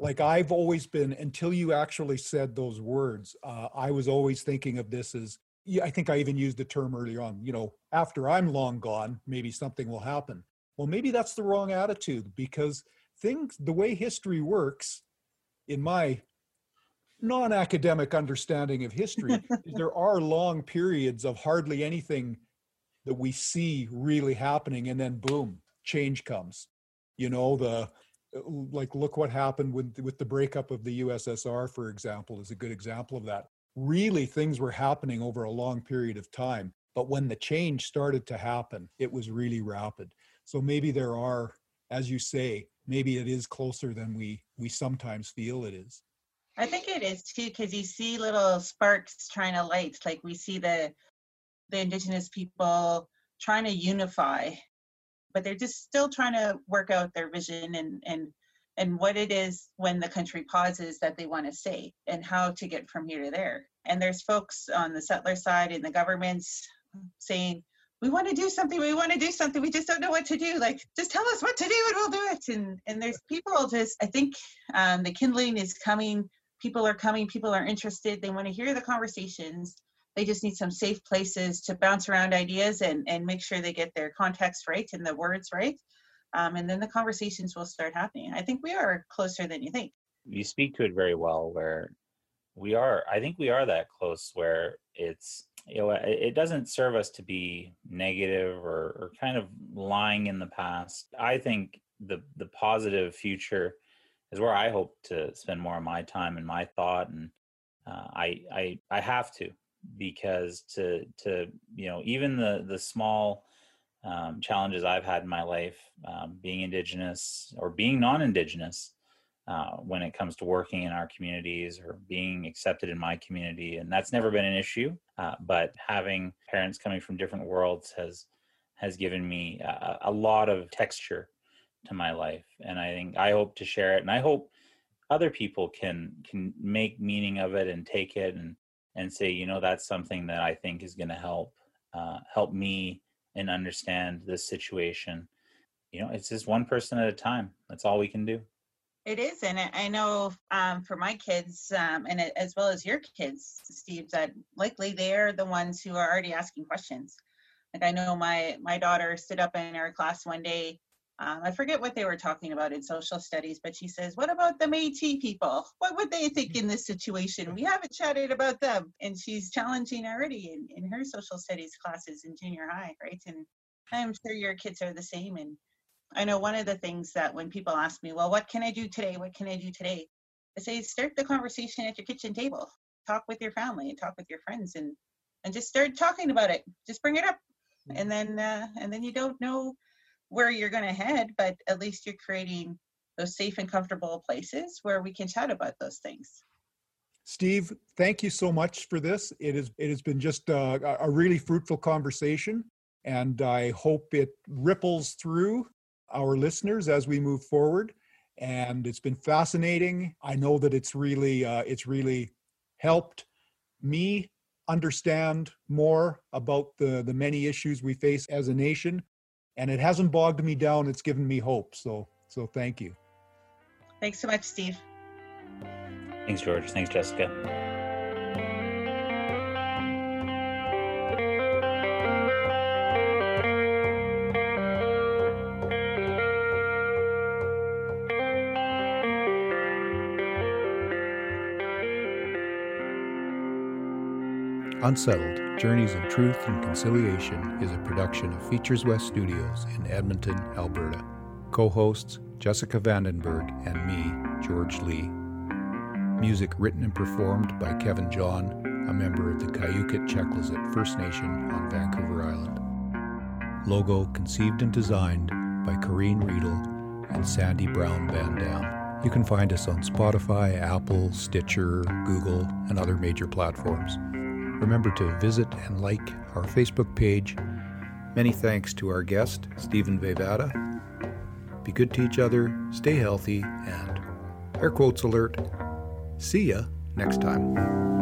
like I've always been until you actually said those words. Uh, I was always thinking of this as yeah, I think I even used the term early on. You know, after I'm long gone, maybe something will happen. Well, maybe that's the wrong attitude because things, the way history works, in my non-academic understanding of history, there are long periods of hardly anything that we see really happening, and then boom, change comes. You know, the like look what happened with with the breakup of the USSR for example is a good example of that. Really things were happening over a long period of time but when the change started to happen it was really rapid. So maybe there are as you say maybe it is closer than we we sometimes feel it is. I think it is too because you see little sparks trying to light like we see the the indigenous people trying to unify but they're just still trying to work out their vision and and and what it is when the country pauses that they want to say and how to get from here to there. And there's folks on the settler side and the governments saying we want to do something we want to do something we just don't know what to do like just tell us what to do and we'll do it. And and there's people just i think um, the kindling is coming people are coming people are interested they want to hear the conversations they just need some safe places to bounce around ideas and, and make sure they get their context right and the words right. Um, and then the conversations will start happening. I think we are closer than you think. You speak to it very well, where we are, I think we are that close where it's, you know, it doesn't serve us to be negative or, or kind of lying in the past. I think the, the positive future is where I hope to spend more of my time and my thought, and uh, I I I have to because to to you know even the the small um, challenges I've had in my life, um, being Indigenous or being non-Indigenous, uh, when it comes to working in our communities or being accepted in my community, and that's never been an issue. Uh, but having parents coming from different worlds has has given me a, a lot of texture to my life, and I think I hope to share it, and I hope other people can can make meaning of it and take it and and say, you know, that's something that I think is going to help uh, help me and understand this situation. You know, it's just one person at a time. That's all we can do. It is, and I know um, for my kids, um, and as well as your kids, Steve, that likely they're the ones who are already asking questions. Like I know my my daughter stood up in our class one day um, I forget what they were talking about in social studies, but she says, What about the Metis people? What would they think in this situation? We haven't chatted about them. And she's challenging already in, in her social studies classes in junior high, right? And I'm sure your kids are the same. And I know one of the things that when people ask me, Well, what can I do today? What can I do today? I say, Start the conversation at your kitchen table. Talk with your family and talk with your friends and and just start talking about it. Just bring it up. And then uh, and then you don't know where you're going to head, but at least you're creating those safe and comfortable places where we can chat about those things. Steve, thank you so much for this. It is it has been just a, a really fruitful conversation, and I hope it ripples through our listeners as we move forward. And it's been fascinating. I know that it's really uh, it's really helped me understand more about the the many issues we face as a nation and it hasn't bogged me down. It's given me hope. So, so thank you. Thanks so much, Steve. Thanks, George. Thanks, Jessica. Unsettled Journeys in Truth and Conciliation is a production of Features West Studios in Edmonton, Alberta. Co hosts Jessica Vandenberg and me, George Lee. Music written and performed by Kevin John, a member of the Kyuquot Checleseht First Nation on Vancouver Island. Logo conceived and designed by Corrine Riedel and Sandy Brown Van Dam. You can find us on Spotify, Apple, Stitcher, Google, and other major platforms. Remember to visit and like our Facebook page. Many thanks to our guest, Stephen Vevada. Be good to each other, stay healthy, and air quotes alert. See ya next time.